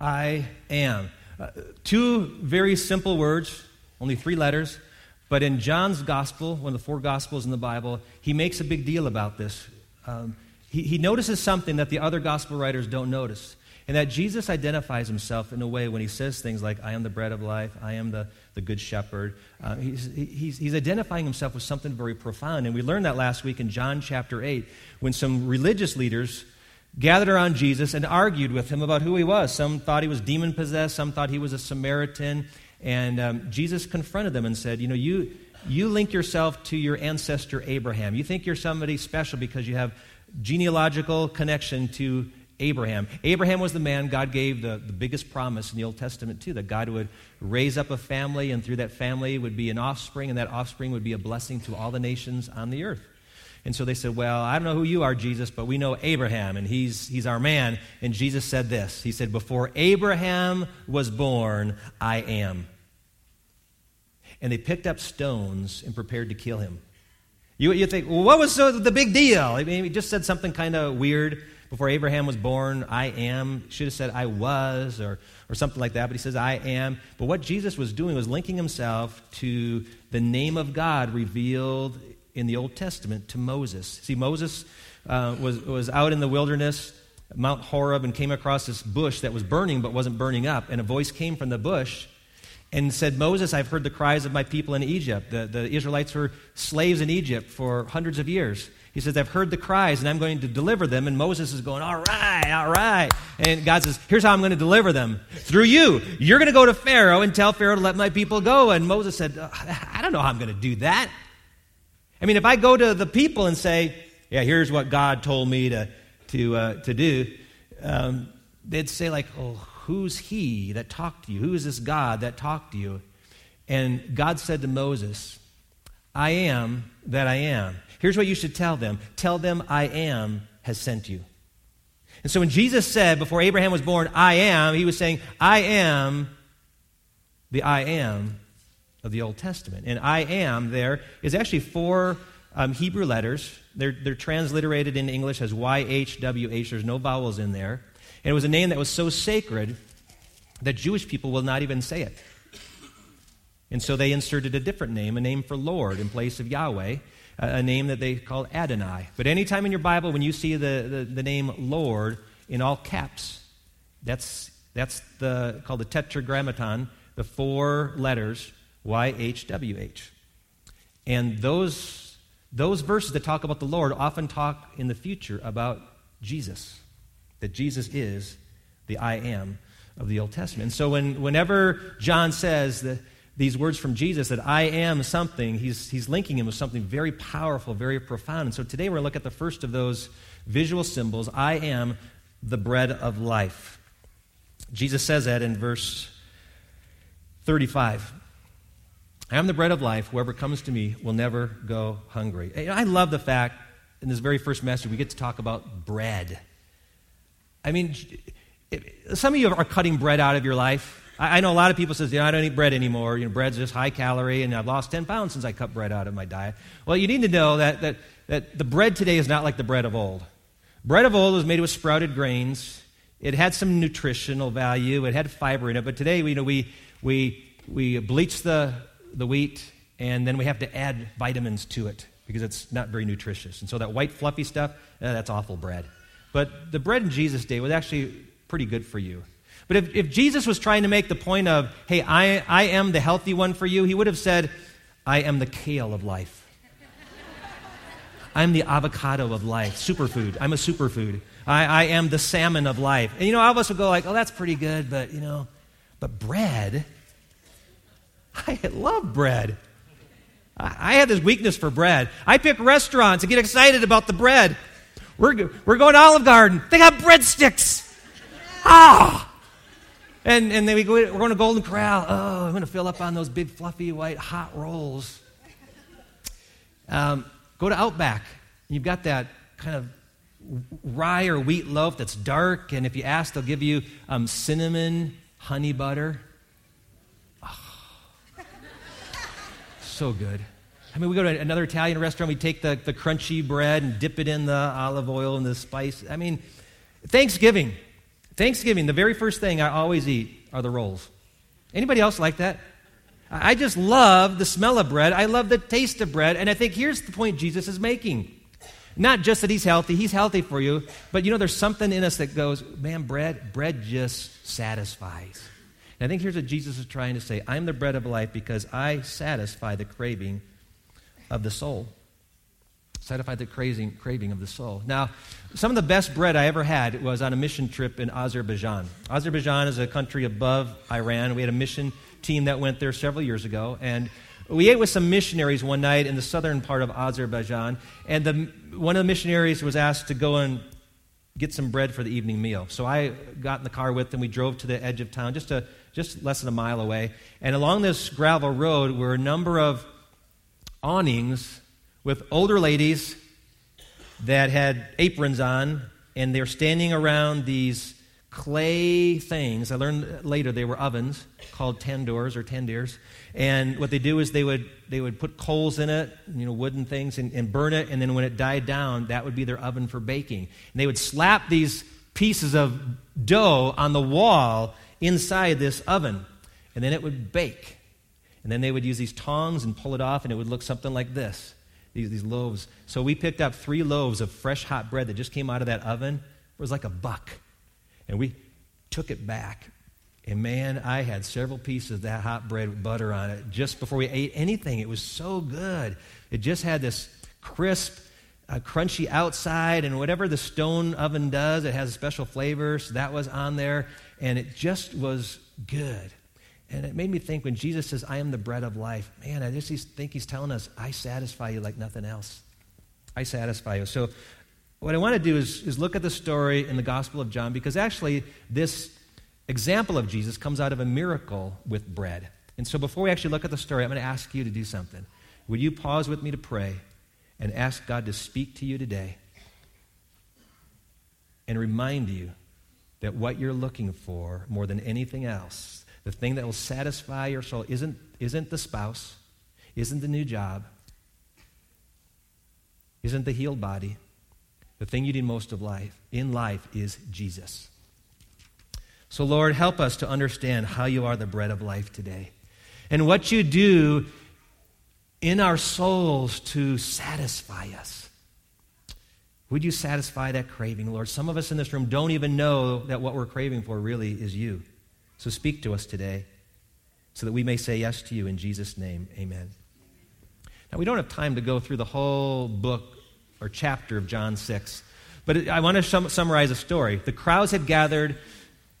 I am. Uh, two very simple words, only three letters, but in John's gospel, one of the four gospels in the Bible, he makes a big deal about this. Um, he, he notices something that the other gospel writers don't notice. And that Jesus identifies himself in a way when he says things like, I am the bread of life, I am the, the good shepherd. Uh, he's, he's, he's identifying himself with something very profound. And we learned that last week in John chapter 8 when some religious leaders gathered around Jesus and argued with him about who he was. Some thought he was demon possessed, some thought he was a Samaritan. And um, Jesus confronted them and said, You know, you, you link yourself to your ancestor Abraham. You think you're somebody special because you have genealogical connection to Abraham. Abraham was the man God gave the, the biggest promise in the Old Testament, too, that God would raise up a family, and through that family would be an offspring, and that offspring would be a blessing to all the nations on the earth. And so they said, Well, I don't know who you are, Jesus, but we know Abraham, and he's, he's our man. And Jesus said this He said, Before Abraham was born, I am. And they picked up stones and prepared to kill him. You, you think, well, what was so the big deal? I mean, he just said something kind of weird. Before Abraham was born, I am. Should have said I was or, or something like that, but he says I am. But what Jesus was doing was linking himself to the name of God revealed in the Old Testament to Moses. See, Moses uh, was, was out in the wilderness, Mount Horeb, and came across this bush that was burning but wasn't burning up. And a voice came from the bush and said, Moses, I've heard the cries of my people in Egypt. The, the Israelites were slaves in Egypt for hundreds of years. He says, I've heard the cries and I'm going to deliver them. And Moses is going, All right, all right. And God says, Here's how I'm going to deliver them through you. You're going to go to Pharaoh and tell Pharaoh to let my people go. And Moses said, I don't know how I'm going to do that. I mean, if I go to the people and say, Yeah, here's what God told me to, to, uh, to do, um, they'd say, like, Oh, who's he that talked to you? Who is this God that talked to you? And God said to Moses, I am that I am. Here's what you should tell them Tell them, I am has sent you. And so when Jesus said, before Abraham was born, I am, he was saying, I am the I am of the Old Testament. And I am there is actually four um, Hebrew letters. They're, they're transliterated in English as YHWH. There's no vowels in there. And it was a name that was so sacred that Jewish people will not even say it. And so they inserted a different name, a name for Lord, in place of Yahweh a name that they call Adonai. But anytime in your Bible when you see the, the, the name Lord in all caps, that's, that's the, called the tetragrammaton, the four letters YHWH. And those, those verses that talk about the Lord often talk in the future about Jesus, that Jesus is the I am of the Old Testament. And so when, whenever John says these words from Jesus that I am something, he's, he's linking him with something very powerful, very profound. And so today we're going to look at the first of those visual symbols I am the bread of life. Jesus says that in verse 35. I am the bread of life. Whoever comes to me will never go hungry. I love the fact in this very first message we get to talk about bread. I mean, some of you are cutting bread out of your life. I, I know a lot of people says, you know, I don't eat bread anymore. You know, bread's just high calorie, and I've lost 10 pounds since I cut bread out of my diet. Well, you need to know that, that, that the bread today is not like the bread of old. Bread of old was made with sprouted grains. It had some nutritional value. It had fiber in it. But today, you know, we, we, we bleach the, the wheat, and then we have to add vitamins to it because it's not very nutritious. And so that white, fluffy stuff, eh, that's awful bread. But the bread in Jesus' day was actually pretty good for you. But if, if Jesus was trying to make the point of, hey, I, I am the healthy one for you, he would have said, I am the kale of life. I'm the avocado of life, superfood. I'm a superfood. I, I am the salmon of life. And you know, all of us would go like, oh, that's pretty good, but you know, but bread, I love bread. I, have this weakness for bread. I pick restaurants and get excited about the bread. We're, we're going to Olive Garden. They got breadsticks. Ah! And, and then we go, we're going to Golden Corral. Oh, I'm going to fill up on those big, fluffy, white, hot rolls. Um, go to Outback. You've got that kind of rye or wheat loaf that's dark, and if you ask, they'll give you um, cinnamon honey butter. So good. I mean, we go to another Italian restaurant, we take the, the crunchy bread and dip it in the olive oil and the spice. I mean, Thanksgiving. Thanksgiving, the very first thing I always eat are the rolls. Anybody else like that? I just love the smell of bread. I love the taste of bread. And I think here's the point Jesus is making. Not just that he's healthy, he's healthy for you, but you know, there's something in us that goes, man, bread, bread just satisfies. And I think here's what Jesus is trying to say I'm the bread of life because I satisfy the craving of the soul. Satisfy the craving, craving of the soul. Now, some of the best bread I ever had was on a mission trip in Azerbaijan. Azerbaijan is a country above Iran. We had a mission team that went there several years ago, and we ate with some missionaries one night in the southern part of Azerbaijan, and the, one of the missionaries was asked to go and get some bread for the evening meal. So I got in the car with them. We drove to the edge of town, just, a, just less than a mile away. And along this gravel road were a number of awnings with older ladies that had aprons on, and they're standing around these clay things. I learned later they were ovens called tandoors or tandirs. And what they do is they would, they would put coals in it, you know, wooden things, and, and burn it. And then when it died down, that would be their oven for baking. And they would slap these pieces of dough on the wall inside this oven. And then it would bake. And then they would use these tongs and pull it off, and it would look something like this these, these loaves. So we picked up three loaves of fresh hot bread that just came out of that oven. It was like a buck. And we took it back. And man, I had several pieces of that hot bread with butter on it just before we ate anything. It was so good. It just had this crisp, uh, crunchy outside, and whatever the stone oven does, it has a special flavor. So that was on there, and it just was good. And it made me think when Jesus says, I am the bread of life, man, I just think he's telling us, I satisfy you like nothing else. I satisfy you. So what I want to do is, is look at the story in the Gospel of John because actually this example of Jesus comes out of a miracle with bread. And so before we actually look at the story, I'm going to ask you to do something. Would you pause with me to pray and ask God to speak to you today and remind you that what you're looking for more than anything else, the thing that will satisfy your soul, isn't, isn't the spouse, isn't the new job, isn't the healed body the thing you need most of life in life is Jesus. So, Lord, help us to understand how you are the bread of life today and what you do in our souls to satisfy us. Would you satisfy that craving, Lord? Some of us in this room don't even know that what we're craving for really is you. So speak to us today so that we may say yes to you in Jesus' name. Amen. Now, we don't have time to go through the whole book or chapter of John 6. But I want to sum, summarize a story. The crowds had gathered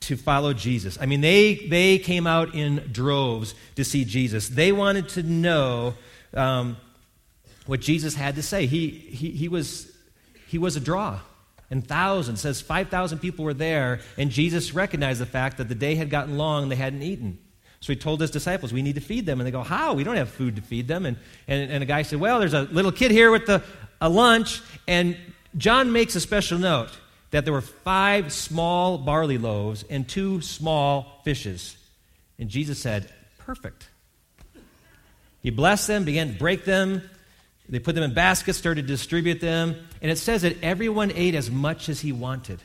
to follow Jesus. I mean, they, they came out in droves to see Jesus. They wanted to know um, what Jesus had to say. He, he, he, was, he was a draw. And thousands, says 5,000 people were there, and Jesus recognized the fact that the day had gotten long and they hadn't eaten. So he told his disciples, We need to feed them. And they go, How? We don't have food to feed them. And, and, and a guy said, Well, there's a little kid here with the a lunch, and John makes a special note that there were five small barley loaves and two small fishes. And Jesus said, Perfect. He blessed them, began to break them. They put them in baskets, started to distribute them. And it says that everyone ate as much as he wanted.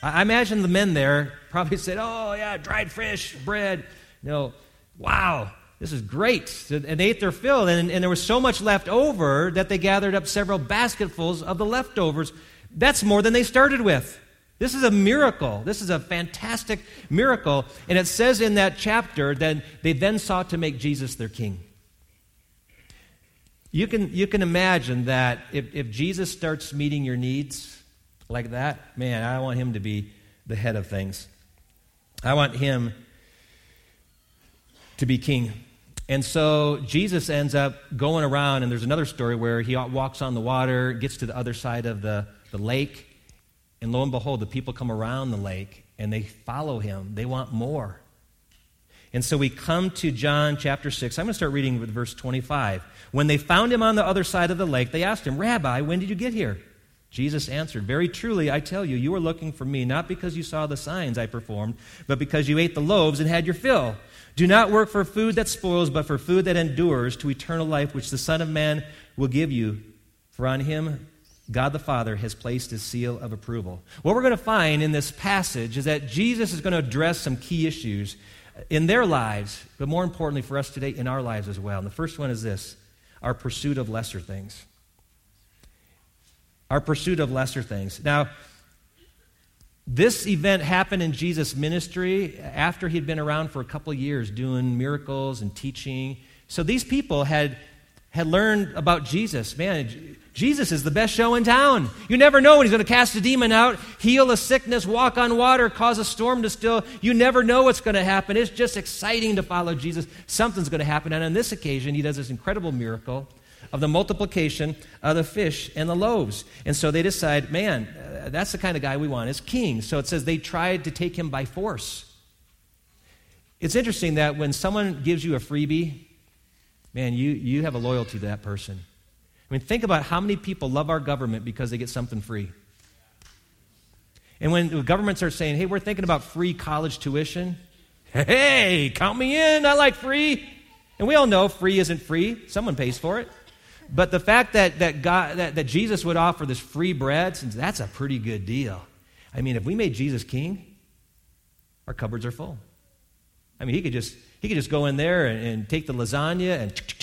I imagine the men there probably said, Oh, yeah, dried fish, bread. You know, wow, this is great. And they ate their fill, and, and there was so much left over that they gathered up several basketfuls of the leftovers. That's more than they started with. This is a miracle. This is a fantastic miracle. And it says in that chapter that they then sought to make Jesus their king. You can, you can imagine that if, if Jesus starts meeting your needs like that, man, I want him to be the head of things. I want him to be king. And so Jesus ends up going around, and there's another story where he walks on the water, gets to the other side of the, the lake, and lo and behold, the people come around the lake and they follow him. They want more. And so we come to John chapter 6. I'm going to start reading with verse 25. When they found him on the other side of the lake, they asked him, Rabbi, when did you get here? Jesus answered, Very truly, I tell you, you are looking for me, not because you saw the signs I performed, but because you ate the loaves and had your fill. Do not work for food that spoils, but for food that endures to eternal life, which the Son of Man will give you. For on him God the Father has placed his seal of approval. What we're going to find in this passage is that Jesus is going to address some key issues in their lives, but more importantly for us today, in our lives as well. And the first one is this our pursuit of lesser things. Our pursuit of lesser things. Now, this event happened in Jesus' ministry after he'd been around for a couple years doing miracles and teaching. So these people had, had learned about Jesus. Man, Jesus is the best show in town. You never know when he's going to cast a demon out, heal a sickness, walk on water, cause a storm to still. You never know what's going to happen. It's just exciting to follow Jesus. Something's going to happen. And on this occasion, he does this incredible miracle of the multiplication of the fish and the loaves. And so they decide, man, uh, that's the kind of guy we want as king. So it says they tried to take him by force. It's interesting that when someone gives you a freebie, man, you, you have a loyalty to that person. I mean, think about how many people love our government because they get something free. And when the governments are saying, hey, we're thinking about free college tuition, hey, count me in, I like free. And we all know free isn't free, someone pays for it. But the fact that, that, God, that, that Jesus would offer this free bread, since that's a pretty good deal. I mean, if we made Jesus king, our cupboards are full. I mean, he could just, he could just go in there and, and take the lasagna and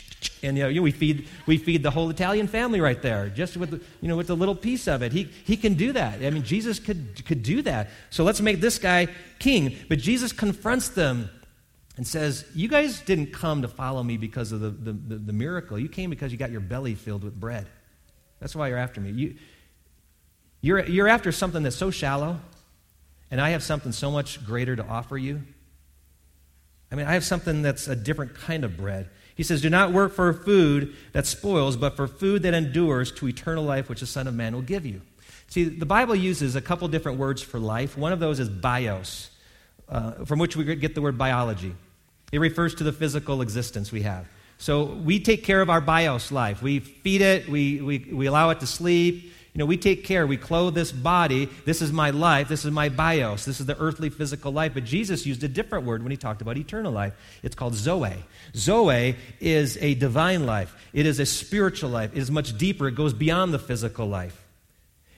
and you know, we feed we feed the whole Italian family right there, just with you know with a little piece of it. He he can do that. I mean, Jesus could could do that. So let's make this guy king. But Jesus confronts them and says, You guys didn't come to follow me because of the, the, the, the, miracle. You came because you got your belly filled with bread. That's why you're after me. You, you're, you're after something that's so shallow, and I have something so much greater to offer you. I mean, I have something that's a different kind of bread. He says, Do not work for food that spoils, but for food that endures to eternal life, which the Son of Man will give you. See, the Bible uses a couple different words for life. One of those is bios, uh, from which we get the word biology. It refers to the physical existence we have. So we take care of our bios life. We feed it, we, we, we allow it to sleep. You know, we take care, we clothe this body. This is my life, this is my bios, this is the earthly physical life. But Jesus used a different word when he talked about eternal life. It's called Zoe. Zoe is a divine life, it is a spiritual life, it is much deeper, it goes beyond the physical life.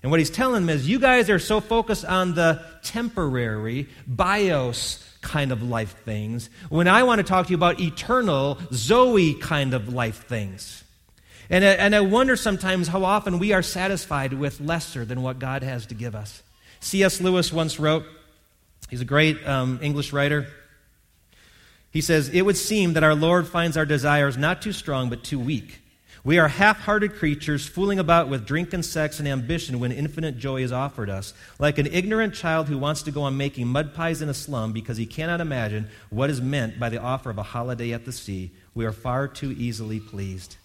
And what he's telling them is, you guys are so focused on the temporary, bios kind of life things, when I want to talk to you about eternal, Zoe kind of life things. And, and I wonder sometimes how often we are satisfied with lesser than what God has to give us. C.S. Lewis once wrote, he's a great um, English writer. He says, It would seem that our Lord finds our desires not too strong, but too weak. We are half hearted creatures fooling about with drink and sex and ambition when infinite joy is offered us, like an ignorant child who wants to go on making mud pies in a slum because he cannot imagine what is meant by the offer of a holiday at the sea. We are far too easily pleased.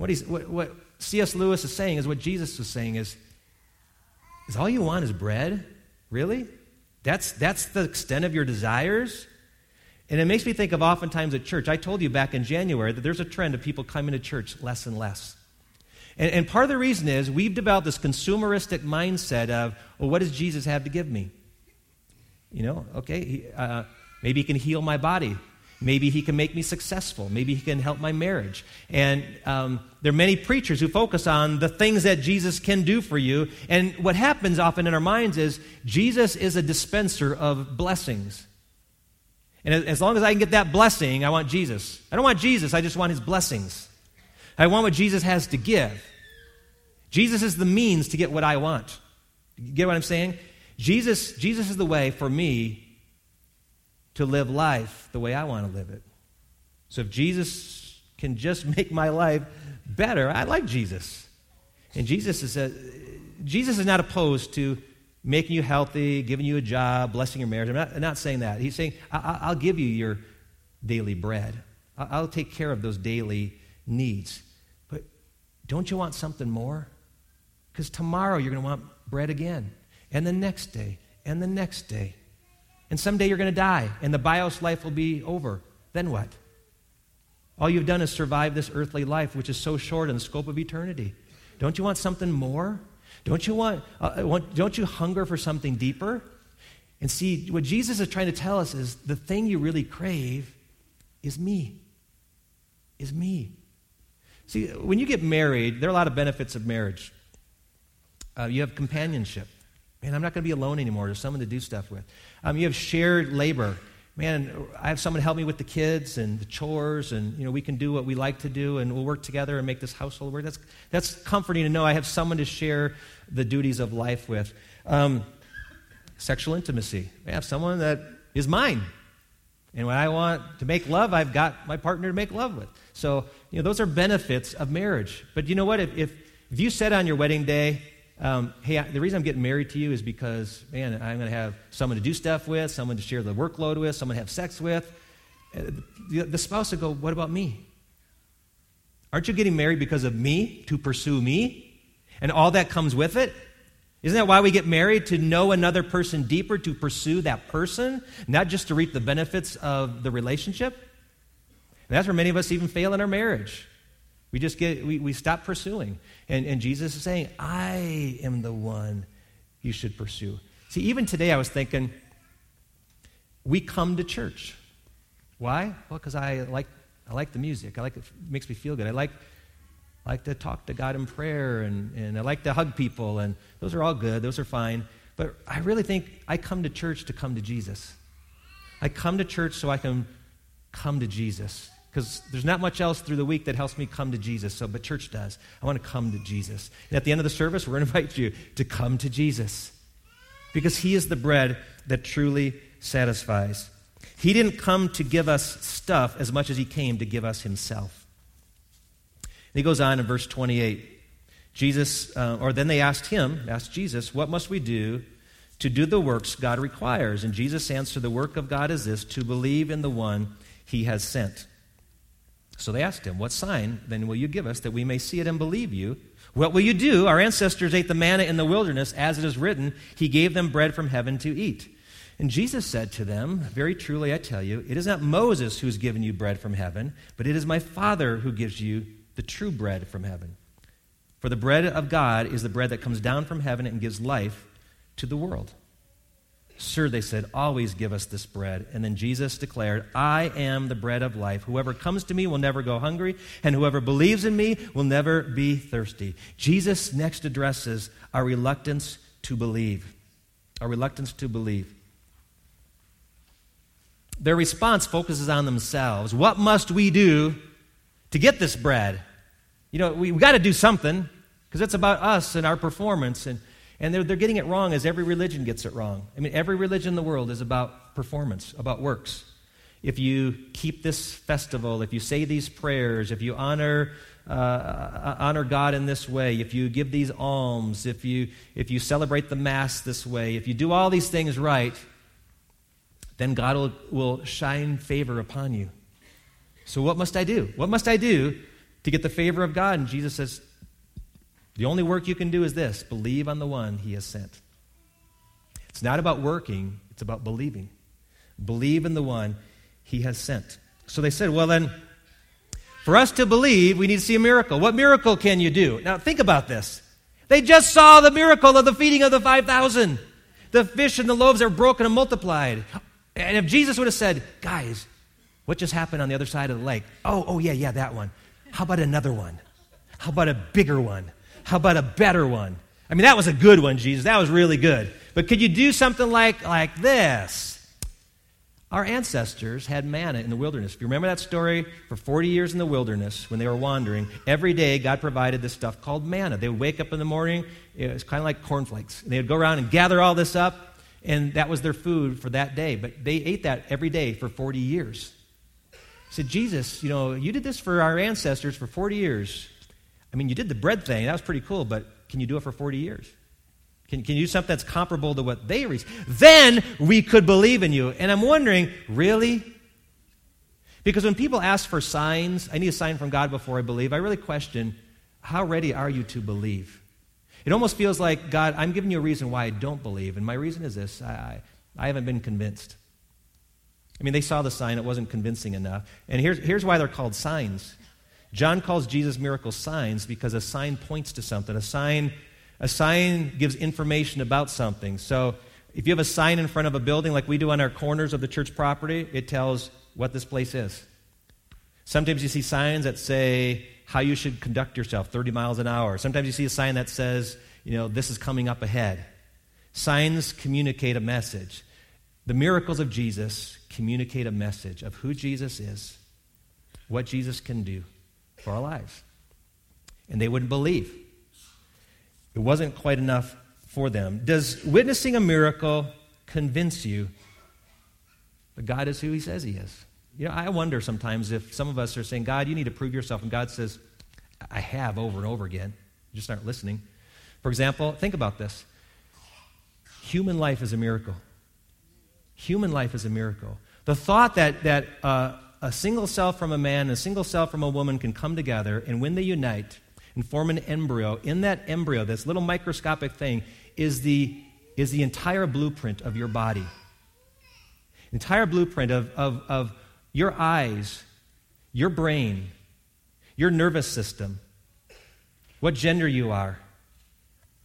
What, he's, what, what C.S. Lewis is saying is what Jesus was saying is, is all you want is bread? Really? That's, that's the extent of your desires? And it makes me think of oftentimes at church. I told you back in January that there's a trend of people coming to church less and less. And, and part of the reason is we've developed this consumeristic mindset of, well, what does Jesus have to give me? You know, okay, he, uh, maybe he can heal my body. Maybe he can make me successful. Maybe he can help my marriage. And um, there are many preachers who focus on the things that Jesus can do for you. And what happens often in our minds is Jesus is a dispenser of blessings. And as long as I can get that blessing, I want Jesus. I don't want Jesus, I just want his blessings. I want what Jesus has to give. Jesus is the means to get what I want. You get what I'm saying? Jesus, Jesus is the way for me to live life the way I want to live it. So if Jesus can just make my life better, I like Jesus. And Jesus is a, Jesus is not opposed to making you healthy, giving you a job, blessing your marriage. I'm not, I'm not saying that. He's saying, I, will give you your daily bread, I'll take care of those daily needs. But don't you want something more? Because tomorrow you're going to want bread again, and the next day, and the next day. And someday you're going to die, and the bios life will be over. Then what? All you've done is survive this earthly life, which is so short in the scope of eternity. Don't you want something more? Don't you want, uh, want, don't you hunger for something deeper? And see, what Jesus is trying to tell us is the thing you really crave is me. Is me. See, when you get married, there are a lot of benefits of marriage. Uh, you have companionship. Man, I'm not going to be alone anymore. There's someone to do stuff with. Um, you have shared labor. Man, I have someone to help me with the kids and the chores, and you know we can do what we like to do, and we'll work together and make this household work. That's that's comforting to know I have someone to share the duties of life with. Um, sexual intimacy. I have someone that is mine. And when I want to make love, I've got my partner to make love with. So, you know, those are benefits of marriage. But you know what? If, if, if you said on your wedding day, um, hey, I, the reason I'm getting married to you is because, man, I'm going to have someone to do stuff with, someone to share the workload with, someone to have sex with, uh, the, the spouse would go, what about me? Aren't you getting married because of me, to pursue me? And all that comes with it? Isn't that why we get married? To know another person deeper, to pursue that person, not just to reap the benefits of the relationship? And that's where many of us even fail in our marriage. We just get, we, we stop pursuing. And, and Jesus is saying, I am the one you should pursue. See, even today I was thinking, we come to church. Why? Well, because I like, I like the music. I like it, it makes me feel good. I like I like to talk to God in prayer and, and I like to hug people, and those are all good, those are fine. But I really think I come to church to come to Jesus. I come to church so I can come to Jesus. Because there's not much else through the week that helps me come to Jesus, so, but church does. I want to come to Jesus. And at the end of the service, we're going to invite you to come to Jesus. Because he is the bread that truly satisfies. He didn't come to give us stuff as much as he came to give us himself. And he goes on in verse 28. Jesus, uh, or then they asked him, asked Jesus, what must we do to do the works God requires? And Jesus answered, the work of God is this, to believe in the one he has sent. So they asked him, What sign then will you give us that we may see it and believe you? What will you do? Our ancestors ate the manna in the wilderness, as it is written, He gave them bread from heaven to eat. And Jesus said to them, Very truly I tell you, it is not Moses who has given you bread from heaven, but it is my Father who gives you the true bread from heaven. For the bread of God is the bread that comes down from heaven and gives life to the world. Sir, they said, always give us this bread. And then Jesus declared, I am the bread of life. Whoever comes to me will never go hungry, and whoever believes in me will never be thirsty. Jesus next addresses our reluctance to believe. Our reluctance to believe. Their response focuses on themselves. What must we do to get this bread? You know, we, got to do something because it's about us and our performance. And, and they're, they're getting it wrong as every religion gets it wrong. I mean, every religion in the world is about performance, about works. If you keep this festival, if you say these prayers, if you honor, uh, uh, honor God in this way, if you give these alms, if you, if you celebrate the Mass this way, if you do all these things right, then God will, will shine favor upon you. So, what must I do? What must I do to get the favor of God. And Jesus says, the only work you can do is this believe on the one he has sent. It's not about working, it's about believing. Believe in the one he has sent. So they said, well, then, for us to believe, we need to see a miracle. What miracle can you do? Now, think about this. They just saw the miracle of the feeding of the 5,000. The fish and the loaves are broken and multiplied. And if Jesus would have said, guys, what just happened on the other side of the lake? Oh, oh, yeah, yeah, that one. How about another one? How about a bigger one? How about a better one? I mean, that was a good one, Jesus. That was really good. But could you do something like, like this? Our ancestors had manna in the wilderness. If you remember that story, for 40 years in the wilderness, when they were wandering, every day God provided this stuff called manna. They would wake up in the morning, it was kind of like cornflakes. And They would go around and gather all this up, and that was their food for that day. But they ate that every day for 40 years said, Jesus, you know, you did this for our ancestors for 40 years. I mean, you did the bread thing. That was pretty cool, but can you do it for 40 years? Can, can you do something that's comparable to what they reached? Then we could believe in you. And I'm wondering, really? Because when people ask for signs, I need a sign from God before I believe, I really question, how ready are you to believe? It almost feels like, God, I'm giving you a reason why I don't believe. And my reason is this I, I, I haven't been convinced. I mean, they saw the sign, it wasn't convincing enough. And here's, here's why they're called signs. John calls Jesus' miracles signs because a sign points to something. A sign, a sign gives information about something. So if you have a sign in front of a building like we do on our corners of the church property, it tells what this place is. Sometimes you see signs that say how you should conduct yourself 30 miles an hour. Sometimes you see a sign that says, you know, this is coming up ahead. Signs communicate a message. The miracles of Jesus communicate a message of who Jesus is, what Jesus can do for our lives. And they wouldn't believe. It wasn't quite enough for them. Does witnessing a miracle convince you that God is who He says He is? You know, I wonder sometimes if some of us are saying, God, you need to prove yourself, and God says, I have over and over again. You just aren't listening. For example, think about this human life is a miracle. Human life is a miracle. The thought that, that uh, a single cell from a man and a single cell from a woman can come together, and when they unite and form an embryo, in that embryo, this little microscopic thing, is the, is the entire blueprint of your body. Entire blueprint of, of, of your eyes, your brain, your nervous system, what gender you are,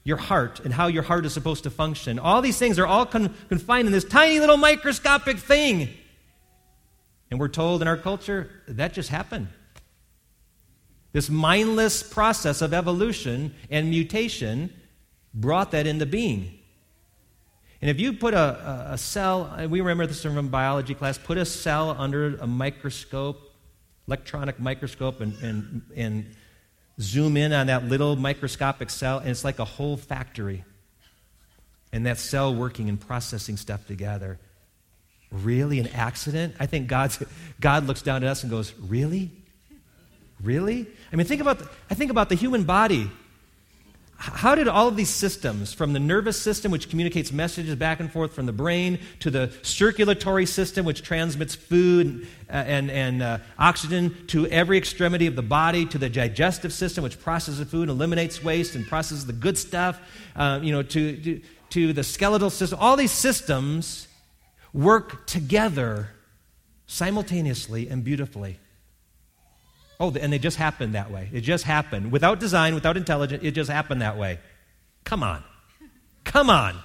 your heart, and how your heart is supposed to function. All these things are all con- confined in this tiny little microscopic thing. And we're told in our culture that just happened. This mindless process of evolution and mutation brought that into being. And if you put a, a, cell, we remember this from biology class, put a cell under a microscope, electronic microscope, and, and, and zoom in on that little microscopic cell, and it's like a whole factory. And that cell working and processing stuff together. Really? An accident? I think God's, God looks down at us and goes, Really? Really? I mean, think about the, I think about the human body. How did all of these systems, from the nervous system, which communicates messages back and forth from the brain, to the circulatory system, which transmits food and, and, and uh, oxygen to every extremity of the body, to the digestive system, which processes food, eliminates waste, and processes the good stuff, uh, you know, to, to, to the skeletal system, all these systems work together simultaneously and beautifully. Oh, and they just happened that way. It just happened. Without design, without intelligence, it just happened that way. Come on. Come on.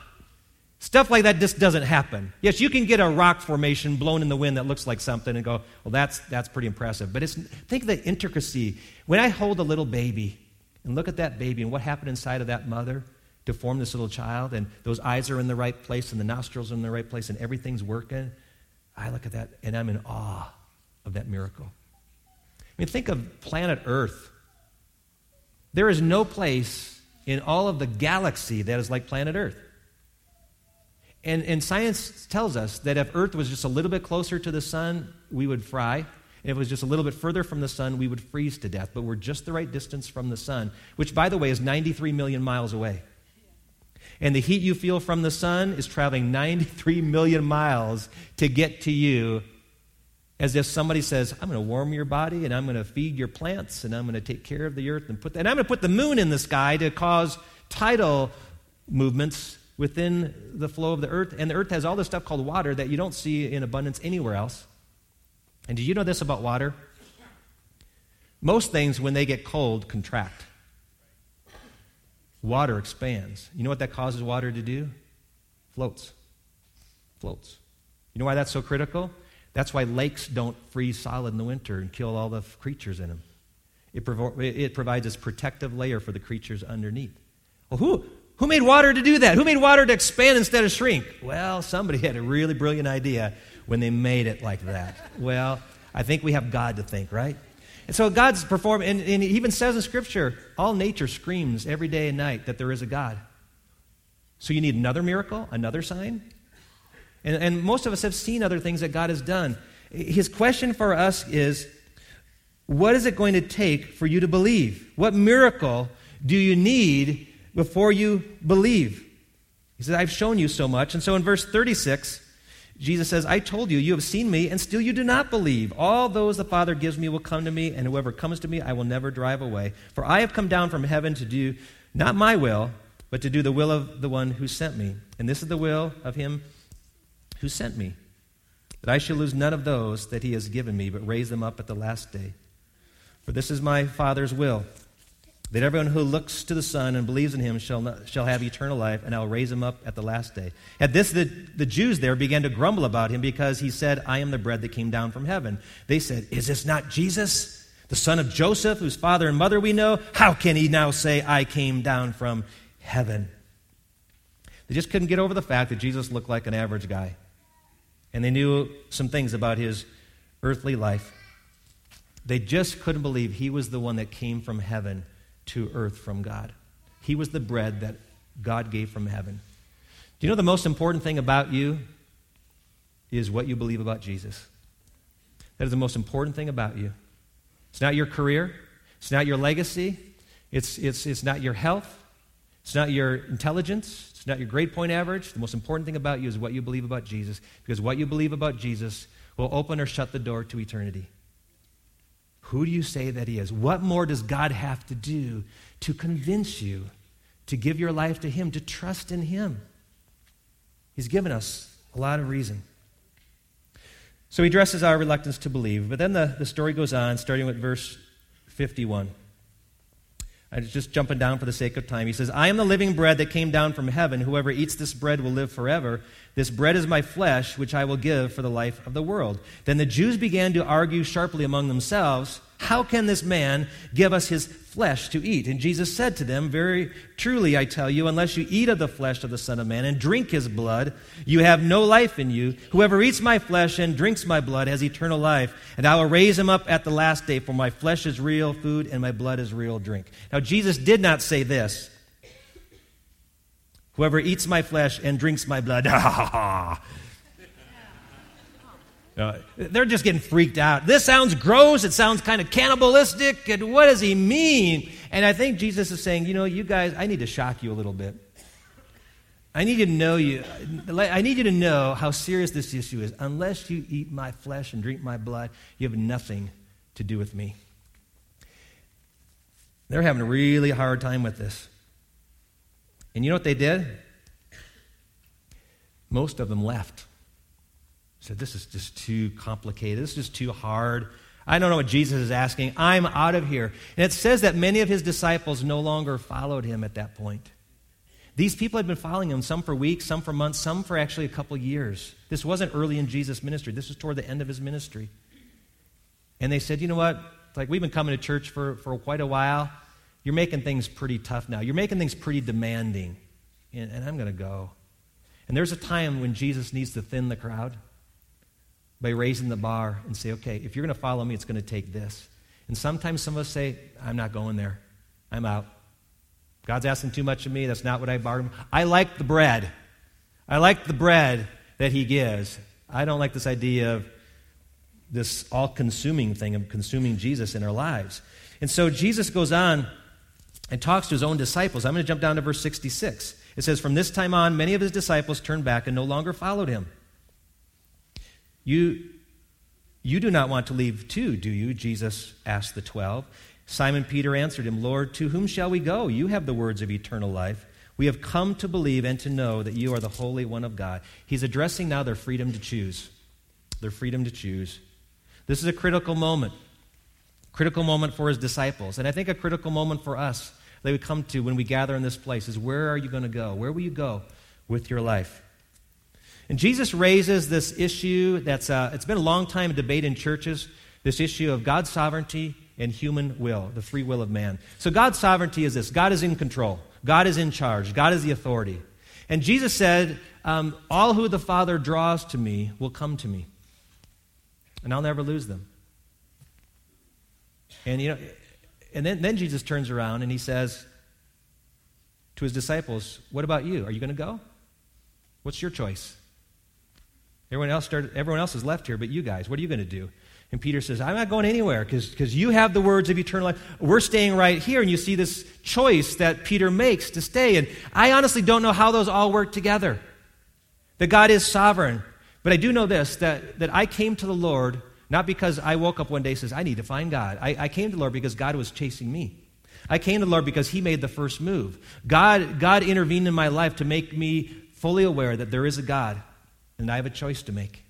Stuff like that just doesn't happen. Yes, you can get a rock formation blown in the wind that looks like something and go, well, that's, that's pretty impressive. But it's, think of the intricacy. When I hold a little baby and look at that baby and what happened inside of that mother to form this little child, and those eyes are in the right place and the nostrils are in the right place and everything's working, I look at that and I'm in awe of that miracle I mean, think of planet Earth. There is no place in all of the galaxy that is like planet Earth. And, and science tells us that if Earth was just a little bit closer to the sun, we would fry. If it was just a little bit further from the sun, we would freeze to death. But we're just the right distance from the sun, which, by the way, is 93 million miles away. And the heat you feel from the sun is traveling 93 million miles to get to you as if somebody says, I'm going to warm your body and I'm going to feed your plants and I'm going to take care of the earth and put and I'm going to put the moon in the sky to cause tidal movements within the flow of the earth. And the earth has all this stuff called water that you don't see in abundance anywhere else. And did you know this about water? Most things, when they get cold, contract. Water expands. You know what that causes water to do? Floats. Floats. You know why that's so critical? That's why lakes don't freeze solid in the winter and kill all the creatures in them. It, provo- it provides this protective layer for the creatures underneath. Well, who, who made water to do that? Who made water to expand instead of shrink? Well, somebody had a really brilliant idea when they made it like that. Well, I think we have God to thank, right? And so God's performing, and, and He even says in Scripture, all nature screams every day and night that there is a God. So you need another miracle, another sign? And, and most of us have seen other things that God has done. His question for us is what is it going to take for you to believe? What miracle do you need before you believe? He says, I've shown you so much. And so in verse 36, Jesus says, I told you, you have seen me, and still you do not believe. All those the Father gives me will come to me, and whoever comes to me, I will never drive away. For I have come down from heaven to do not my will, but to do the will of the one who sent me. And this is the will of him who sent me, that I shall lose none of those that he has given me, but raise them up at the last day. For this is my Father's will, that everyone who looks to the Son and believes in him shall, not, shall have eternal life, and I will raise him up at the last day. At this, the, the Jews there began to grumble about him because he said, I am the bread that came down from heaven. They said, Is this not Jesus, the son of Joseph, whose father and mother we know? How can he now say, I came down from heaven. They just couldn't get over the fact that Jesus looked like an average guy. And they knew some things about his earthly life. They just couldn't believe he was the one that came from heaven to earth from God. He was the bread that God gave from heaven. Do you know the most important thing about you is what you believe about Jesus? That is the most important thing about you. It's not your career, it's not your legacy, it's, it's, it's not your health, it's not your intelligence, it's not your grade point average. The most important thing about you is what you believe about Jesus, because what you believe about Jesus will open or shut the door to eternity. Who do you say that he is? What more does God have to do to convince you to give your life to him, to trust in him? He's given us a lot of reason. So he addresses our reluctance to believe. But then the, the story goes on, starting with verse 51. I'm just jumping down for the sake of time. He says, I am the living bread that came down from heaven. Whoever eats this bread will live forever. This bread is my flesh, which I will give for the life of the world. Then the Jews began to argue sharply among themselves how can this man give us his flesh to eat? And Jesus said to them, Very truly, I tell you, unless you eat of the flesh of the Son of Man and drink his blood, you have no life in you. Whoever eats my flesh and drinks my blood has eternal life, and I will raise him up at the last day, for my flesh is real food and my blood is real drink. Now, Jesus did not say this. Whoever eats my flesh and drinks my blood, Uh, they're just getting freaked out. This sounds gross. It sounds kind of cannibalistic. And what does he mean? And I think Jesus is saying, you know, you guys, I need to shock you a little bit. I need you to know you. I need you to know how serious this issue is. Unless you eat my flesh and drink my blood, you have nothing to do with me. They're having a really hard time with this. And you know what they did? Most of them left said, This is just too complicated. This is just too hard. I don't know what Jesus is asking. I'm out of here. And it says that many of his disciples no longer followed him at that point. These people had been following him, some for weeks, some for months, some for actually a couple years. This wasn't early in Jesus' ministry, this was toward the end of his ministry. And they said, You know what? Like, we've been coming to church for, for quite a while. You're making things pretty tough now. You're making things pretty demanding. And, and I'm going to go. And there's a time when Jesus needs to thin the crowd by raising the bar and say, okay, if you're going to follow me, it's going to take this. And sometimes some of us say, I'm not going there. I'm out. God's asking too much of me. That's not what I bargained. I like the bread. I like the bread that He gives. I don't like this idea of this all consuming thing of consuming Jesus in our lives. And so Jesus goes on and talks to his own disciples. I'm going to jump down to verse 66. It says, From this time on, many of his disciples turned back and no longer followed him. You, you do not want to leave too, do you? Jesus asked the twelve. Simon Peter answered him, Lord, to whom shall we go? You have the words of eternal life. We have come to believe and to know that you are the Holy One of God. He's addressing now their freedom to choose. Their freedom to choose. This is a critical moment. Critical moment for his disciples. And I think a critical moment for us that we come to when we gather in this place is where are you going to go? Where will you go with your life? And Jesus raises this issue that's uh, it's been a long time debate in churches, this issue of God's sovereignty and human will, the free will of man. So God's sovereignty is this God is in control, God is in charge, God is the authority. And Jesus said, um, All who the Father draws to me will come to me, and I'll never lose them. And, you know, and then, then Jesus turns around and he says to his disciples, What about you? Are you going to go? What's your choice? Everyone else, started, everyone else has left here, but you guys, what are you going to do? And Peter says, I'm not going anywhere because you have the words of eternal life. We're staying right here. And you see this choice that Peter makes to stay. And I honestly don't know how those all work together. That God is sovereign. But I do know this that, that I came to the Lord not because I woke up one day and says, I need to find God. I, I came to the Lord because God was chasing me. I came to the Lord because He made the first move. God, God intervened in my life to make me fully aware that there is a God and I have a choice to make.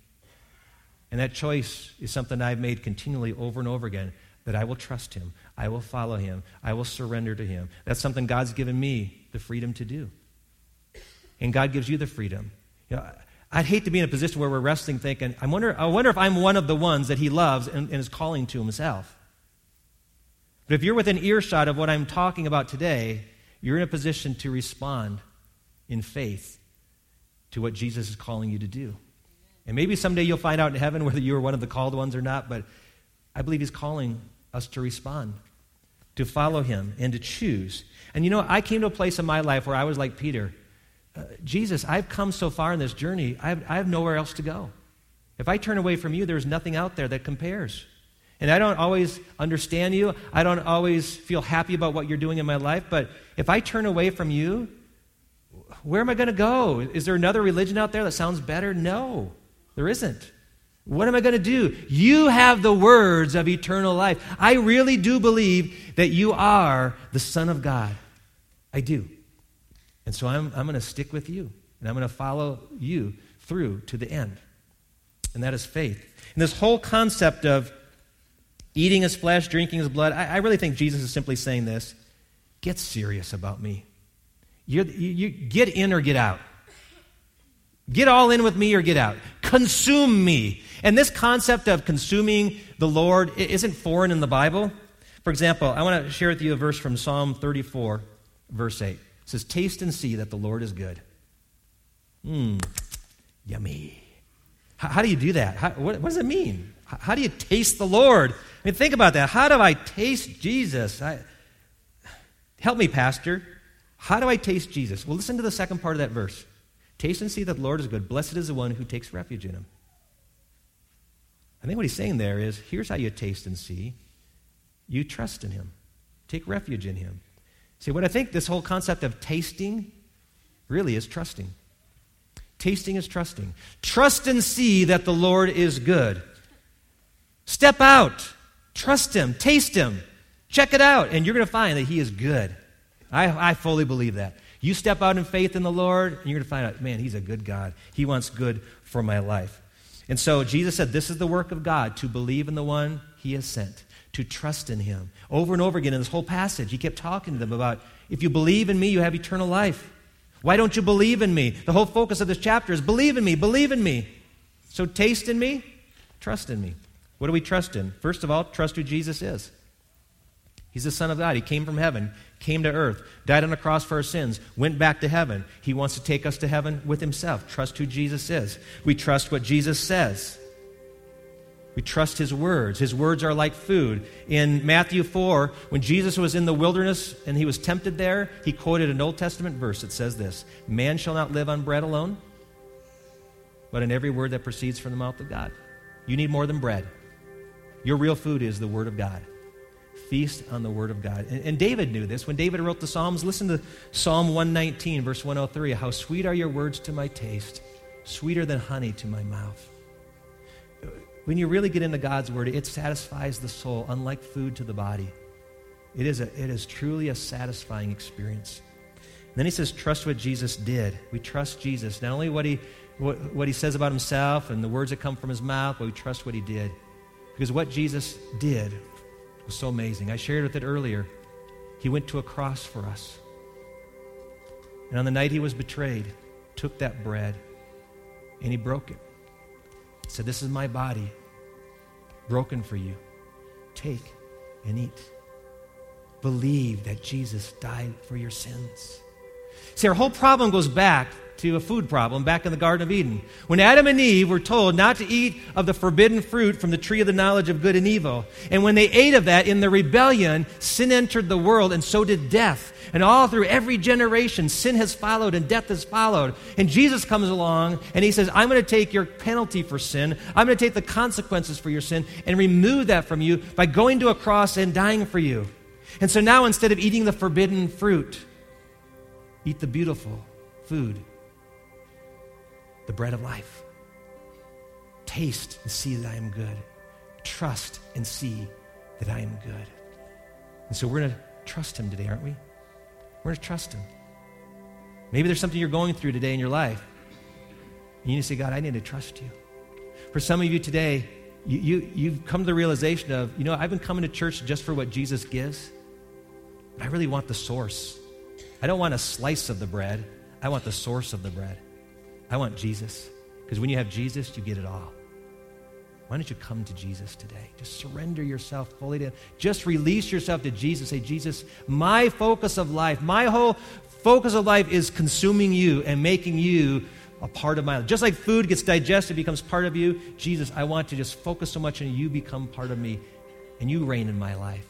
And that choice is something I've made continually over and over again that I will trust Him, I will follow Him, I will surrender to Him. That's something God's given me the freedom to do. And God gives you the freedom. You know, I'd hate to be in a position where we're wrestling thinking, I wonder, I wonder if I'm one of the ones that He loves and, and is calling to Himself. But if you're within earshot of what I'm talking about today, you're in a position to respond in faith to what Jesus is calling you to do. And maybe someday you'll find out in heaven whether you were one of the called ones or not, but I believe He's calling us to respond, to follow Him, and to choose. And you know, I came to a place in my life where I was like Peter uh, Jesus, I've come so far in this journey, I have, I have nowhere else to go. If I turn away from you, there's nothing out there that compares. And I don't always understand you. I don't always feel happy about what you're doing in my life. But if I turn away from you, where am I going to go? Is there another religion out there that sounds better? No, there isn't. What am I going to do? You have the words of eternal life. I really do believe that you are the Son of God. I do. And so I'm, I'm going to stick with you, and I'm going to follow you through to the end. And that is faith. And this whole concept of eating his flesh, drinking his blood, I, I really think Jesus is simply saying this get serious about me. You, you, you get in or get out. Get all in with me or get out. Consume me. And this concept of consuming the Lord isn't foreign in the Bible. For example, I want to share with you a verse from Psalm 34, verse 8. It says, Taste and see that the Lord is good. Mmm, yummy. How, how, do you do that? How, what, what, does it mean? How, how, do you taste the Lord? I mean, think about that. How do I taste Jesus? I, help me, Pastor. How do I taste Jesus? Well, listen to the second part of that verse. Taste and see that the Lord is good. Blessed is the one who takes refuge in him. I think what he's saying there is here's how you taste and see you trust in him, take refuge in him. See, what I think this whole concept of tasting really is trusting. Tasting is trusting. Trust and see that the Lord is good. Step out, trust him, taste him, check it out, and you're going to find that he is good. I, I fully believe that. You step out in faith in the Lord, and you're going to find out, man, he's a good God. He wants good for my life. And so Jesus said, This is the work of God, to believe in the one he has sent, to trust in him. Over and over again in this whole passage, he kept talking to them about, If you believe in me, you have eternal life. Why don't you believe in me? The whole focus of this chapter is believe in me, believe in me. So taste in me, trust in me. What do we trust in? First of all, trust who Jesus is. He's the Son of God. He came from heaven, came to earth, died on the cross for our sins, went back to heaven. He wants to take us to heaven with himself. Trust who Jesus is. We trust what Jesus says. We trust his words. His words are like food. In Matthew 4, when Jesus was in the wilderness and he was tempted there, he quoted an Old Testament verse that says this Man shall not live on bread alone, but in every word that proceeds from the mouth of God. You need more than bread. Your real food is the Word of God feast on the Word of God. And, and, David knew this. When David wrote the Psalms, listen to Psalm 119, verse 103 How sweet are your words to my taste, sweeter than honey to my mouth. When you really get into God's Word, it satisfies the soul, unlike food to the body. It is, a, it is truly a satisfying experience. And then he says, trust what Jesus did. We trust Jesus. Not only what he, what, what he says about himself and the words that come from his mouth, but we trust what he did. Because what Jesus did was so amazing. I shared with it earlier. He went to a cross for us. And on the night he was betrayed, took that bread and he broke it. Said, This is my body, broken for you. Take and eat. Believe that Jesus died for your sins. See, our whole problem goes back to a food problem back in the Garden of Eden. When Adam and Eve were told not to eat of the forbidden fruit from the tree of the knowledge of good and evil, and when they ate of that in the rebellion, sin entered the world, and so did death. And all through every generation, sin has followed and death has followed. And Jesus comes along and he says, I'm going to take your penalty for sin. I'm going to take the consequences for your sin and remove that from you by going to a cross and dying for you. And so now instead of eating the forbidden fruit, eat the beautiful food the bread of life. Taste and see that I am good. Trust and see that I am good. And so we're going to trust Him today, aren't we? We're going to trust Him. Maybe there's something you're going through today in your life. And you need to say, God, I need to trust you. For some of you today, you, you, you've come to the realization of, you know, I've been coming to church just for what Jesus gives, but I really want the source. I don't want a slice of the bread, I want the source of the bread. I want Jesus. Because when you have Jesus, you get it all. why don't you come to Jesus today? Just surrender yourself fully to Him. Just release yourself to Jesus. Say, Jesus, my focus of life, my whole focus of life is consuming you and making you a part of my life. Just like food gets digested, becomes part of you, Jesus, I want to just focus so much on you, become part of me, and you reign in my life.